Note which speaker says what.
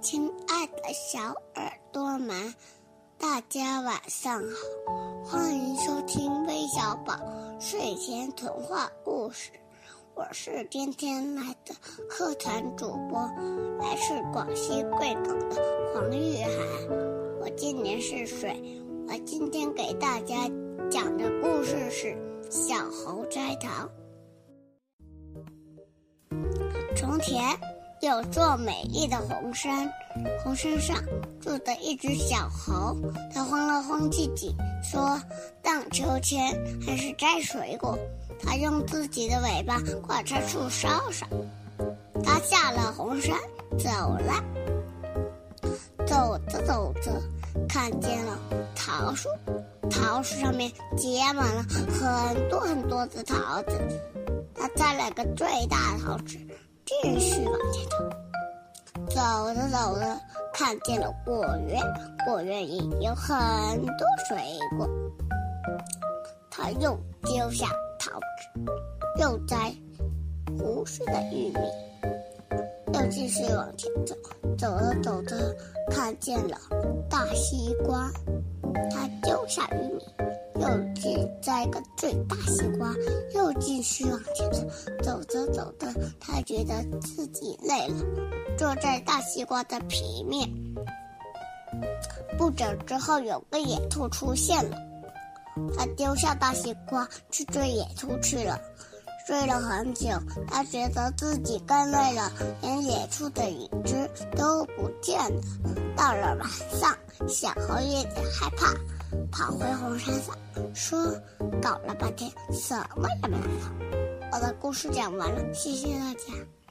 Speaker 1: 亲爱的小耳朵们，大家晚上好，欢迎收听微小宝睡前童话故事。我是今天来的课团主播，来自广西贵港的黄玉涵。我今年四岁，我今天给大家讲的故事是《小猴摘桃》。从前。有座美丽的红山，红山上住着一只小猴。它晃了晃自己，说：“荡秋千还是摘水果。”它用自己的尾巴挂在树梢上。它下了红山，走了。走着走着，看见了桃树，桃树上面结满了很多很多的桃子。它摘了个最大的桃子。继续往前走，走着走着，看见了果园，果园里有很多水果。他又丢下桃子，又摘胡须的玉米，又继续往前走。走着走着，看见了大西瓜，他丢下玉米。又去摘个最大西瓜，又继续往前走。走着走着，他觉得自己累了，坐在大西瓜的皮面。不久之后，有个野兔出现了，他丢下大西瓜去追野兔去了。追了很久，他觉得自己更累了，连野兔的影子都不见了。到了晚上，小猴有点害怕。跑回红山上，说：“搞了半天，什么也没有。”我的故事讲完了，谢谢大家。